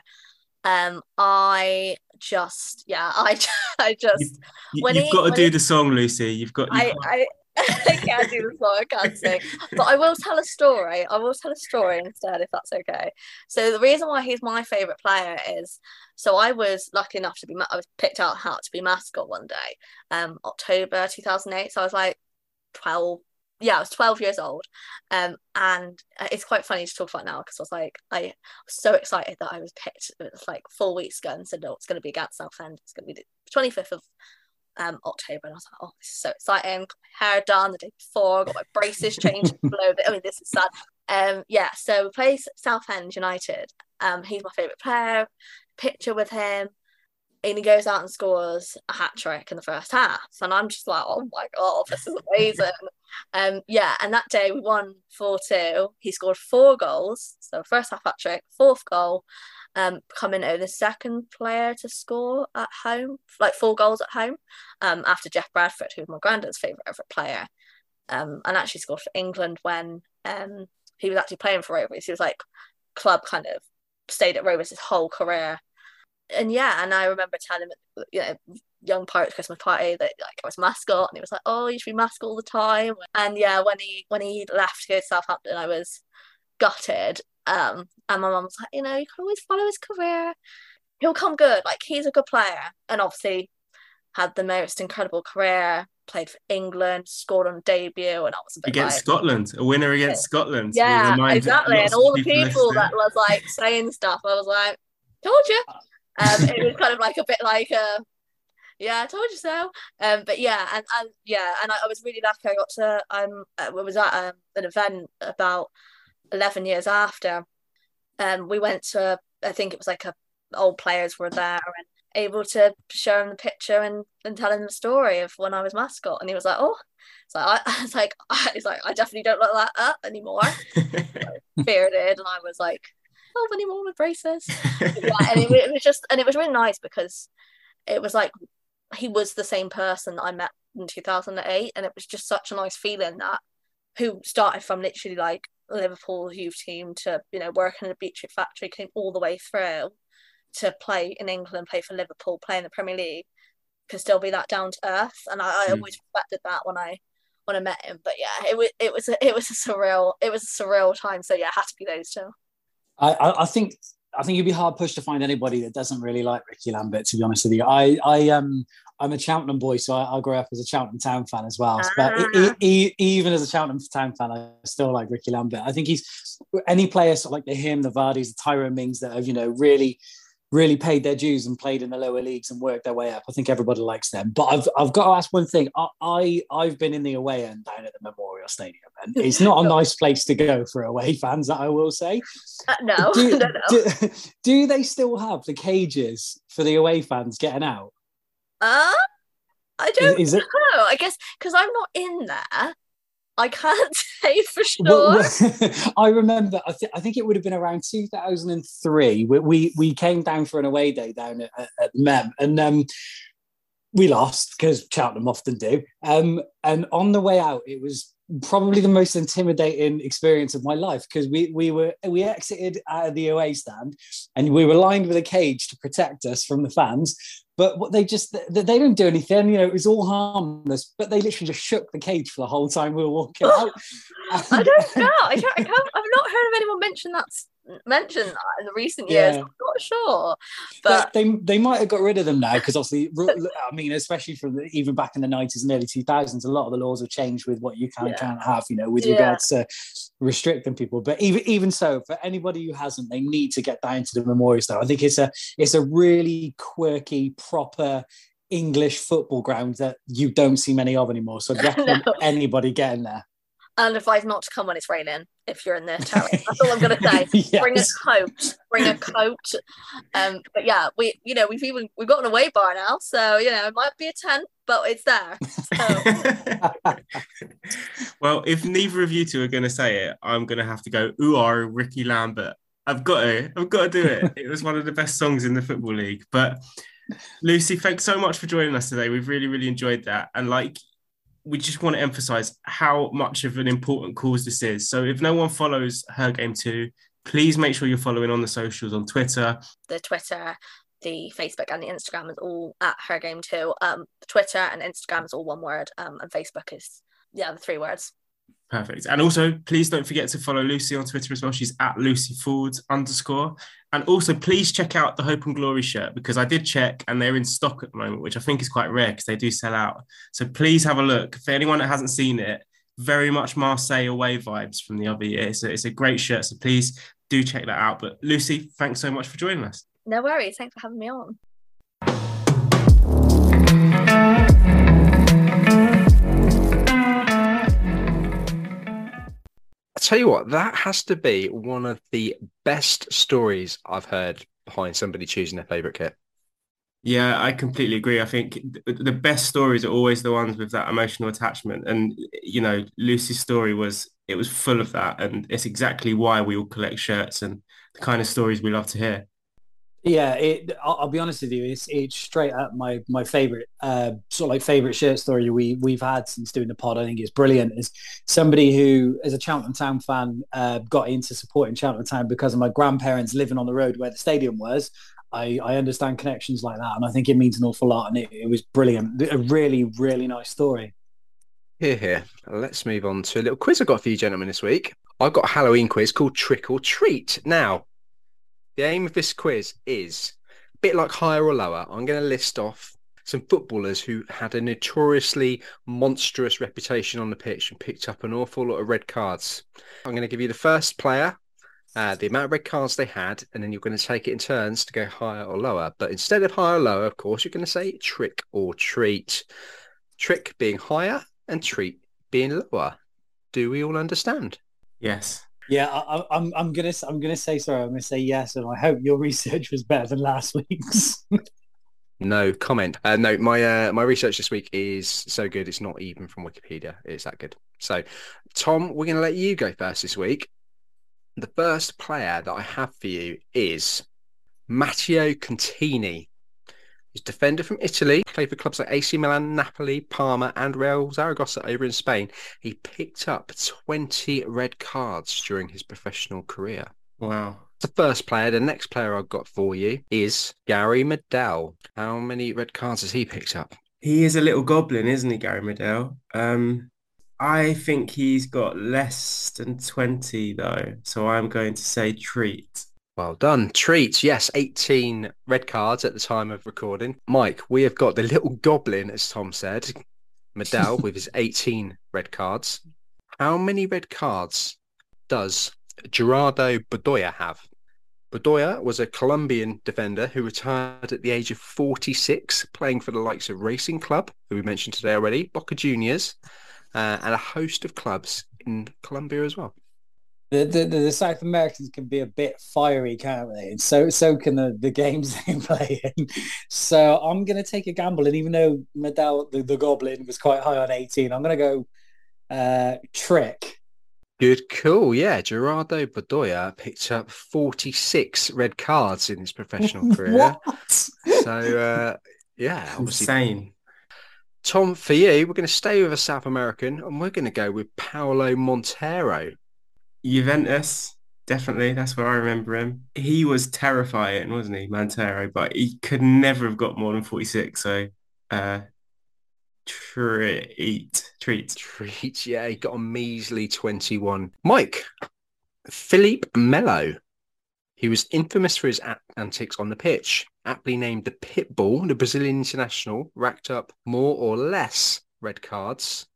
Um, I just yeah, I I just you, when you've he, got to do he, the song, Lucy. You've got. You've I, got... I I can't do the song, I can't sing. But I will tell a story. I will tell a story instead, if that's okay. So the reason why he's my favourite player is so I was lucky enough to be I was picked out how to be mascot one day, um, October 2008. So I was like 12, yeah, I was 12 years old. Um, and it's quite funny to talk about now because I was like, I was so excited that I was picked. It was like four weeks ago and said, no, it's going to be against Southend. It's going to be the 25th of um, October, and I was like, "Oh, this is so exciting!" Got my hair done the day before, got my braces changed below. I mean, this is sad. Um, yeah, so we play Southend United. Um, he's my favourite player. Picture with him, and he goes out and scores a hat trick in the first half, and I'm just like, "Oh my god, this is amazing!" um, yeah, and that day we won four two. He scored four goals, so first half hat trick, fourth goal um, coming out the second player to score at home, like four goals at home, um, after Geoff Bradford, who's my granddad's favourite ever player, um, and actually scored for England when um, he was actually playing for Rovers. He was like club kind of stayed at Rovers his whole career. And yeah, and I remember telling him, you know, young Pirates Christmas party that like I was mascot, and he was like, "Oh, you should be mascot all the time." And yeah, when he when he left to go to Southampton, I was gutted. Um, and my mum was like, "You know, you can always follow his career. He'll come good. Like he's a good player." And obviously, had the most incredible career. Played for England, scored on debut, and I was a bit against like, Scotland, a winner against Scotland. yeah, exactly. And all the people that was like saying stuff, I was like, "Told you." Um, it was kind of like a bit like a, yeah, I told you so. Um, but yeah, and, and yeah, and I, I was really lucky. I got to um, I was at um, an event about eleven years after, and we went to. I think it was like a old players were there and able to show him the picture and, and tell him the story of when I was mascot, and he was like, "Oh." So I, I was like, I was like, I definitely don't look like that anymore. Bearded, and I was like, oh, anymore with braces. yeah, and it, it was just, and it was really nice because it was like he was the same person I met in 2008, and it was just such a nice feeling that who started from literally like Liverpool youth team to you know working in a beetroot factory, came all the way through to play in England, play for Liverpool, play in the Premier League, could still be that down to earth, and I, I Mm. always respected that when I when I met him. But yeah, it was it was a, it was a surreal it was a surreal time. So yeah, it had to be those two. I, I, I think I think you'd be hard pushed to find anybody that doesn't really like Ricky Lambert. To be honest with you, I I um I'm a Cheltenham boy, so I, I grew up as a Cheltenham Town fan as well. But e- Ah. e- even as a Cheltenham Town fan, I still like Ricky Lambert. I think he's any player sort of like the him, the Vardys, the Tyrone Mings that have you know really really paid their dues and played in the lower leagues and worked their way up. I think everybody likes them. But I've I've got to ask one thing. I, I I've been in the away end down at the Memorial Stadium, and it's not a nice place to go for away fans. That I will say Uh, no, do, no, no. do, do they still have the cages for the away fans getting out? Uh, I don't Is, is it? know. I guess because I'm not in there, I can't say for sure. Well, well, I remember. I, th- I think it would have been around 2003. We we, we came down for an away day down at, at, at Mem, and um, we lost because Cheltenham often do. Um, and on the way out, it was probably the most intimidating experience of my life because we we were we exited out of the away stand and we were lined with a cage to protect us from the fans but what they just they, they don't do anything you know it was all harmless but they literally just shook the cage for the whole time we were walking out I don't know. I don't, I can't, I've not heard of anyone mention that mention that in the recent years. Yeah. I'm not sure, but but they they might have got rid of them now because obviously I mean especially from the, even back in the 90s and early 2000s a lot of the laws have changed with what you can and Yeah. can't have you know with Yeah. regards to restricting people but even even so for anybody who hasn't they need to get down to the memorial stone I think it's a it's a really quirky proper English football ground that you don't see many of anymore so I'd recommend No. anybody getting there and advise not to come when it's raining if you're in the terrace. That's all I'm gonna say. Yes. Bring a coat. Bring a coat. Um, but yeah, we you know we've even we've got an away bar now, so you know it might be a tent, but it's there. So well, if neither of you two are going to say it, I'm going to have to go. Ooh, are Ricky Lambert. I've got to. I've got to do it. It was one of the best songs in the football league. But Lucy, thanks so much for joining us today. We've really, really enjoyed that. And like, we just want to emphasize how much of an important cause this is. So if no one follows her game too, please make sure you're following on the socials on Twitter. the Twitter, the Facebook, and the Instagram is all at her game too. Um, Twitter and Instagram is all one word. Um, and Facebook is yeah the three words. Perfect. And also, please don't forget to follow Lucy on Twitter as well. She's at Lucy Ford underscore. And also, please check out the Hope and Glory shirt because I did check and they're in stock at the moment, which I think is quite rare because they do sell out. So please have a look. For anyone that hasn't seen it, very much Marseille away vibes from the other year. A, it's a great shirt. So please do check that out. But Lucy, thanks so much for joining us. No worries. Thanks for having me on. Tell you what, that has to be one of the best stories I've heard behind somebody choosing their favourite kit. Yeah, I completely agree. I think the best stories are always the ones with that emotional attachment. And, you know, Lucy's story was, it was full of that. And it's exactly why we all collect shirts and the kind of stories we love to hear. Yeah, it, I'll, I'll, be honest with you. It's it's straight up my my favorite uh, sort of like favorite shirt story we we've had since doing the pod. I think it's brilliant. Is somebody who, as a Cheltenham Town fan, uh, got into supporting Cheltenham Town because of my grandparents living on the road where the stadium was. I, I understand connections like that, and I think it means an awful lot. And it, it was brilliant. A really really nice story. Here, here. Let's move on to a little quiz I've got for you gentlemen this week. I've got a Halloween quiz called Trick or Treat. Now, the aim of this quiz is a bit like higher or lower. I'm going to list off some footballers who had a notoriously monstrous reputation on the pitch and picked up an awful lot of red cards. I'm going to give you the first player, uh, the amount of red cards they had, and then you're going to take it in turns to go higher or lower. But instead of higher or lower, of course, you're going to say trick or treat. Trick being higher and treat being lower. Do we all understand? Yes. Yeah, I, I'm, I'm gonna I'm gonna say sorry. I'm gonna say yes, and I hope your research was better than last week's. no comment. Uh, no, my uh, my research this week is so good. It's not even from Wikipedia. It's that good. So, Tom, we're gonna let you go first this week. The first player that I have for you is Matteo Contini. He's defender from Italy, played for clubs like AC Milan, Napoli, Parma, and Real Zaragoza over in Spain. He picked up 20 red cards during his professional career. Wow. The first player, the next player I've got for you is Gary Medel. How many red cards has he picked up? He is a little goblin, isn't he, Gary Medel? Um, I think he's got less than 20, though. So I'm going to say treat. Well done. Treats, yes, 18 red cards at the time of recording. Mike, we have got the little goblin, as Tom said, Medel with his 18 red cards. How many red cards does Gerardo Bedoya have? Bedoya was a Colombian defender who retired at the age of 46, playing for the likes of Racing Club, who we mentioned today already, Boca Juniors, uh, and a host of clubs in Colombia as well the, the, the South Americans can be a bit fiery, can't they? And so so can the, the games they play in. So I'm going to take a gamble, and even though Medel the, the Goblin was quite high on 18, I'm going to go uh, Trick. Good cool, Yeah, Gerardo Bedoya picked up 46 red cards in his professional career. so uh, yeah, insane. Tom, for you, we're going to stay with a South American, and we're going to go with Paolo Montero. Juventus, definitely. That's where I remember him. He was terrifying, wasn't he, Montero? But he could never have got more than 46. So, uh, treat, treat. Treat, yeah. He got a measly 21. Mike, Felipe Melo. He was infamous for his antics on the pitch. Aptly named the Pitbull, the Brazilian international racked up more or less red cards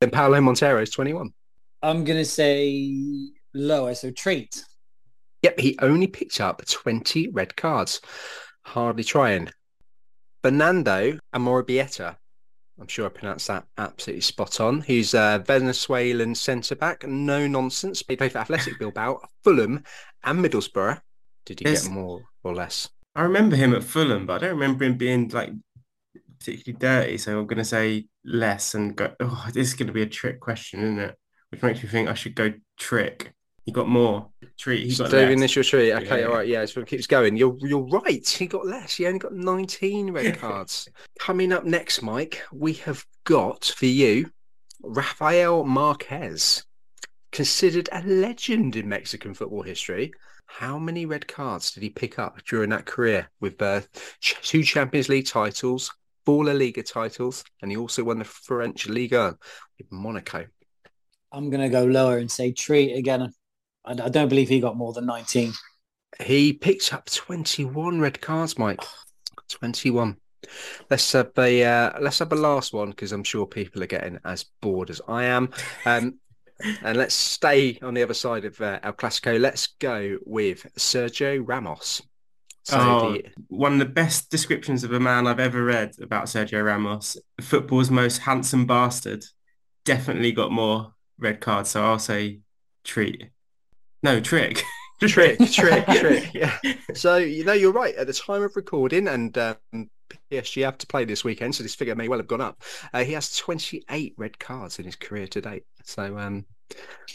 than Paolo Montero's 21. I'm gonna say lower, so treat. Yep, he only picked up 20 red cards. Hardly trying. Fernando Amorebieta. I'm sure I pronounced that absolutely spot on. He's a Venezuelan centre back, no nonsense. He played for Athletic Bilbao, Fulham, and Middlesbrough. Did he get more or less? I remember him at Fulham, but I don't remember him being like particularly dirty. So I'm going to say less and go. Oh, this is going to be a trick question, isn't it? Which makes me think I should go trick. He got more treat. He got the initial treat. Okay, yeah. all right, yeah. So it keeps going. You're you're right. He got less. He only got 19 red cards. Coming up next, Mike, we have got for you Rafael Marquez, considered a legend in Mexican football history. How many red cards did he pick up during that career with uh, two Champions League titles, four La Liga titles, and he also won the French Liga with Monaco? I'm going to go lower and say Treat again. I, I don't believe he got more than 19. He picked up 21 red cards, Mike. 21. Let's have a uh, let's have a last one because I'm sure people are getting as bored as I am. Um, and let's stay on the other side of uh, El Clasico. Let's go with Sergio Ramos. So oh, the... one of the best descriptions of a man I've ever read about Sergio Ramos, football's most handsome bastard. Definitely got more red card, so I'll say treat. No, trick. trick, trick, trick. Yeah. So you know you're right. At the time of recording, and um, PSG have to play this weekend, so this figure may well have gone up. Uh, he has 28 red cards in his career to date. So um,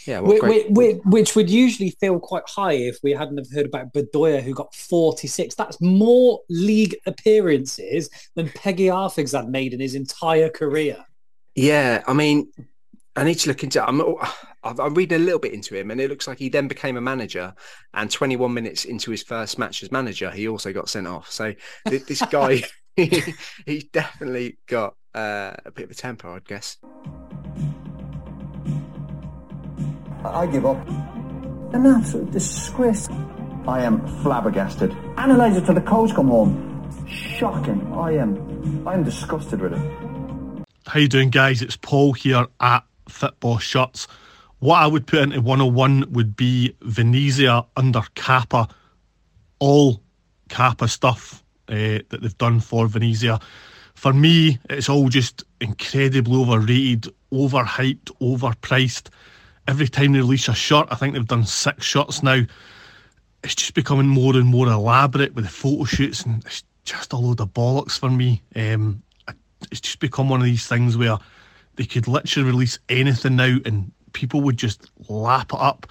Yeah, which, which, which, would usually feel quite high if we hadn't have heard about Bedoya, who got 46. That's more league appearances than Pegguy Arphexad had made in his entire career. Yeah, I mean, I need to look into. I'm I'm reading a little bit into him, and it looks like he then became a manager. And 21 minutes into his first match as manager, he also got sent off. So this guy, he's definitely got uh, a bit of a temper, I'd guess. I give up. An absolute disgrace. I am flabbergasted. Analyze it till the coach come home. Shocking. I am. I am disgusted with it. How you doing, guys? It's Paul here at Football Shirts. What I would put into 101 would be Venezia under Kappa. All Kappa stuff uh, that they've done for Venezia. For me, it's all just incredibly overrated, overhyped, overpriced every time they release a shirt, I think they've done six shirts now. It's just becoming more and more elaborate with the photo shoots, and it's just a load of bollocks for me. Um, it's just become one of these things where they could literally release anything now, and people would just lap it up.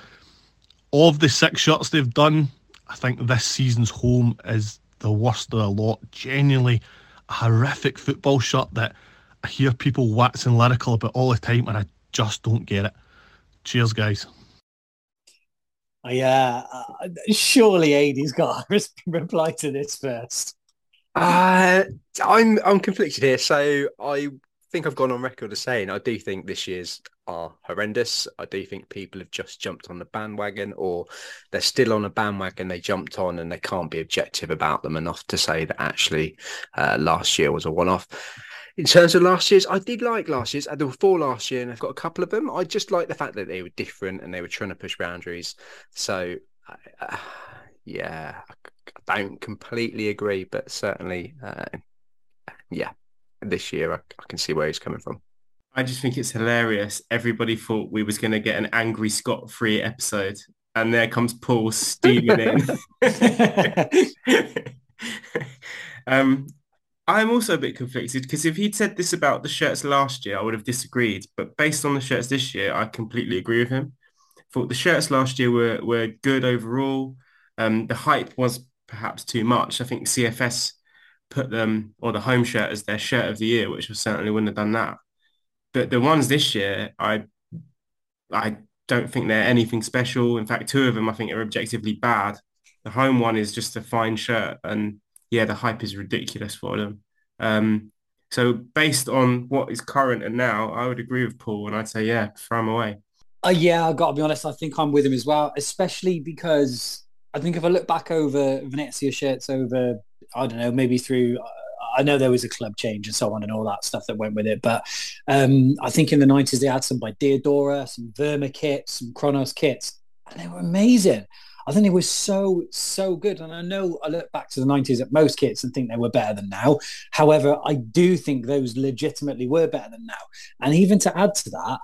Of the six shots they've done, I think this season's home is the worst of the lot. Genuinely a horrific football shot that I hear people waxing lyrical about all the time, and I just don't get it. Cheers, guys. Yeah, uh, surely AD's got a reply to this first. Uh, I'm I'm conflicted here. So I think I've gone on record as saying I do think this year's are horrendous. I do think people have just jumped on the bandwagon, or they're still on a bandwagon they jumped on, and they can't be objective about them enough to say that actually uh, last year was a one-off in terms of last year's, I did like last year's. There were four last year, and I've got a couple of them. I just like the fact that they were different and they were trying to push boundaries. So, uh, yeah, I don't completely agree, but certainly, uh, yeah, this year I, I can see where he's coming from. I just think it's hilarious. Everybody thought we was going to get an angry Scott free episode, and there comes Paul steaming in. um, I'm also a bit conflicted because if he'd said this about the shirts last year, I would have disagreed. But based on the shirts this year, I completely agree with him. Thought the shirts last year were were good overall. Um, the hype was perhaps too much. I think CFS put them or the home shirt as their shirt of the year, which was certainly wouldn't have done that. But the ones this year, I I don't think they're anything special. In fact, two of them I think are objectively bad. The home one is just a fine shirt, and yeah, the hype is ridiculous for them. Um, so based on what is current and now, I would agree with Paul, and I'd say yeah, throw them away. Uh, yeah, I got to be honest. I think I'm with him as well, especially because I think if I look back over Venezia shirts over, I don't know, maybe through. I know there was a club change and so on and all that stuff that went with it, but um, I think in the 90s they had some by Diadora, some Verma kits, some Kronos kits, and they were amazing. I think it was so, so good. And I know I look back to the 90s at most kits and think they were better than now. However, I do think those legitimately were better than now. And even to add to that,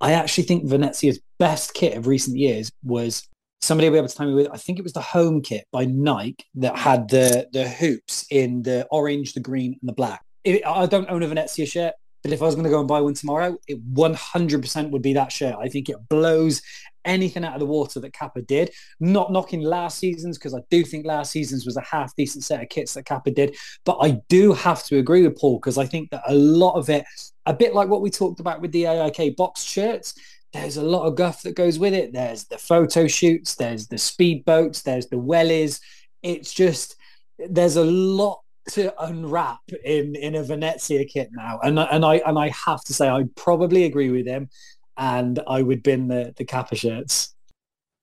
I actually think Venezia's best kit of recent years was somebody will be able to tell me with I think it was the home kit by Nike that had the the hoops in the orange, the green, and the black. It, I don't own a Venezia shirt, but if I was going to go and buy one tomorrow, it 100% would be that shirt. I think it blows anything out of the water that Kappa did. Not knocking last season's because I do think last season's was a half decent set of kits that Kappa did. But I do have to agree with Paul because I think that a lot of it, a bit like what we talked about with the AIK box shirts, there's a lot of guff that goes with it. There's the photo shoots, there's the speedboats, there's the wellies. It's just there's a lot to unwrap in in a Venezia kit now, and and I and I have to say I probably agree with him and I would bin the the Kappa shirts.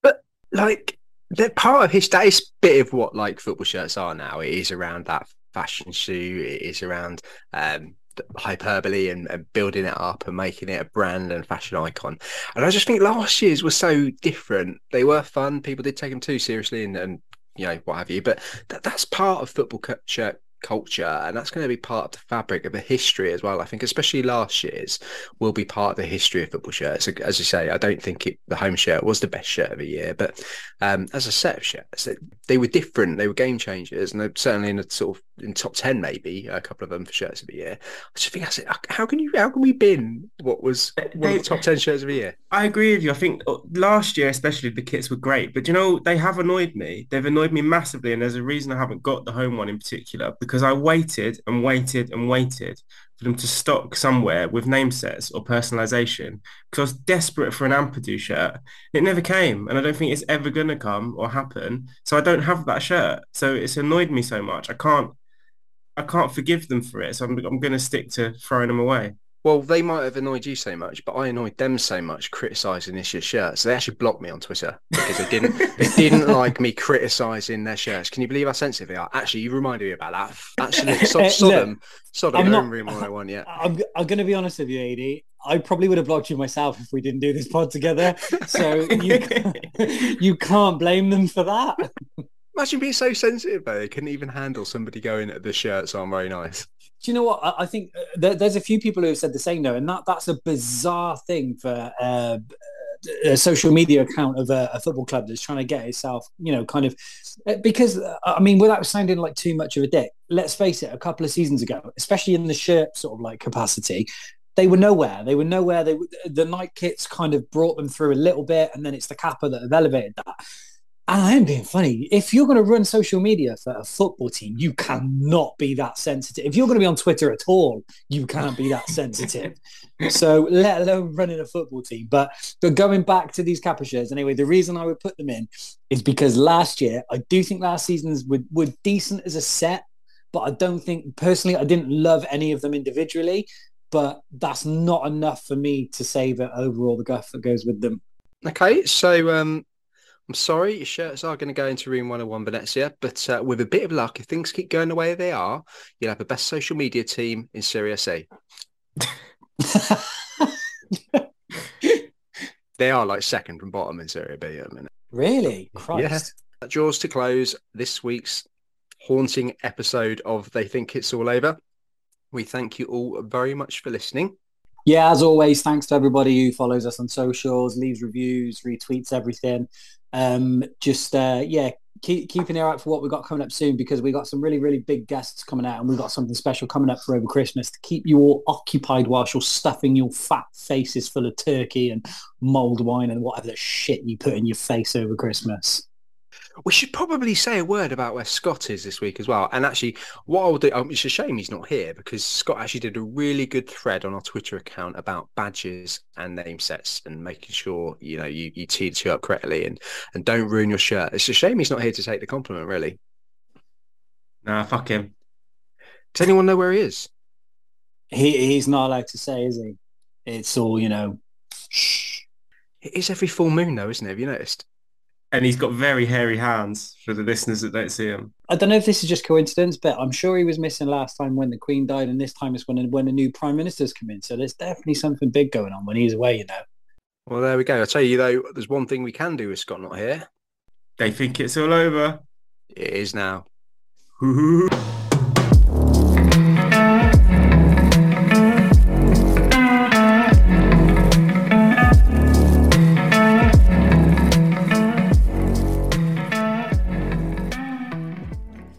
But like they're part of his that is bit of what like football shirts are now. It is around that fashion shoe. It is around um, hyperbole and, and, building it up and making it a brand and fashion icon. And I just think last year's were so different. They were fun. People did take them too seriously and, and you know what have you. But that, that's part of football shirt culture, and that's going to be part of the fabric of the history as well. I think, especially last year's, will be part of the history of football shirts. As you say, I don't think it, the home shirt was the best shirt of the year, but um, as a set of shirts, they, they, were different. They were game changers, and they're certainly in the sort of in top ten, maybe a couple of them for shirts of the year. I just think I said, how can you, how can we bin what was one of the top ten shirts of the year? I agree with you. I think uh, last year, especially, the kits were great, but you know they have annoyed me. They've annoyed me massively, and there's a reason I haven't got the home one in particular because I waited and waited and waited for them to stock somewhere with name sets or personalization because I was desperate for an Ampadu shirt. It never came, and I don't think it's ever going to come or happen. So I don't have that shirt. So it's annoyed me so much. I can't, I can't forgive them for it. So I'm, I'm going to stick to throwing them away. Well, they might have annoyed you so much, but I annoyed them so much criticizing this year's shirt. So they actually blocked me on Twitter because they didn't they didn't like me criticizing their shirts. Can you believe how sensitive they are? Actually, you reminded me about that. Actually, so, Sodom, Sodom, I'm not, room 101 yet. I'm, I'm going to be honest with you, AD. I probably would have blocked you myself if we didn't do this pod together. So you, you can't blame them for that. Imagine being so sensitive though. They couldn't even handle somebody going, at the shirts aren't very nice do you know what? I, I think uh, there, there's a few people who have said the same though, and that that's a bizarre thing for uh, a social media account of a, a, football club that's trying to get itself, you know, kind of uh, because uh, I mean, without sounding like too much of a dick, let's face it, a couple of seasons ago, especially in the shirt sort of like capacity, they were nowhere. They were nowhere. They the Nike kits kind of brought them through a little bit, and then it's the kappa that have elevated that. And I am being funny. If you're going to run social media for a football team, you cannot be that sensitive. If you're going to be on Twitter at all, you can't be that sensitive. so let alone running a football team. But but going back to these shirts, anyway, the reason I would put them in is because last year, I do think last season's were, were decent as a set, but I don't think personally I didn't love any of them individually. But that's not enough for me to say that overall the guff that goes with them. Okay, so um, I'm sorry, your shirts are going to go into Room 101 Venezia, but uh, with a bit of luck, if things keep going the way they are, you'll have the best social media team in Serie A. they are like second from bottom in Serie B at the minute. Really? Christ. Yeah. Jaws to close this week's haunting episode of They Think Kits All Over. We thank you all very much for listening. Yeah, as always, thanks to everybody who follows us on socials, leaves reviews, retweets everything um, just uh, yeah, keep keep an ear out for what we've got coming up soon because we got some really really big guests coming out and we've got something special coming up for over Christmas to keep you all occupied whilst you're stuffing your fat faces full of turkey and mulled wine and whatever the shit you put in your face over Christmas. We should probably say a word about where Scott is this week as well. And actually, what I'll do, um, it's a shame he's not here because Scott actually did a really good thread on our Twitter account about badges and name sets and making sure you know you, you tee the two up correctly and and don't ruin your shirt. It's a shame he's not here to take the compliment, really. Nah, fuck him. Does anyone know where he is? He he's not allowed to say, is he? It's all you know. Shh. It is every full moon, though, isn't it? Have you noticed? And he's got very hairy hands for the listeners that don't see him. I don't know if this is just coincidence, but I'm sure he was missing last time when the Queen died, and this time is when when a new Prime Minister's come in. So there's definitely something big going on when he's away, you know. Well, there we go. I tell you though, there's one thing we can do with Scott not here. They think it's all over. It is now.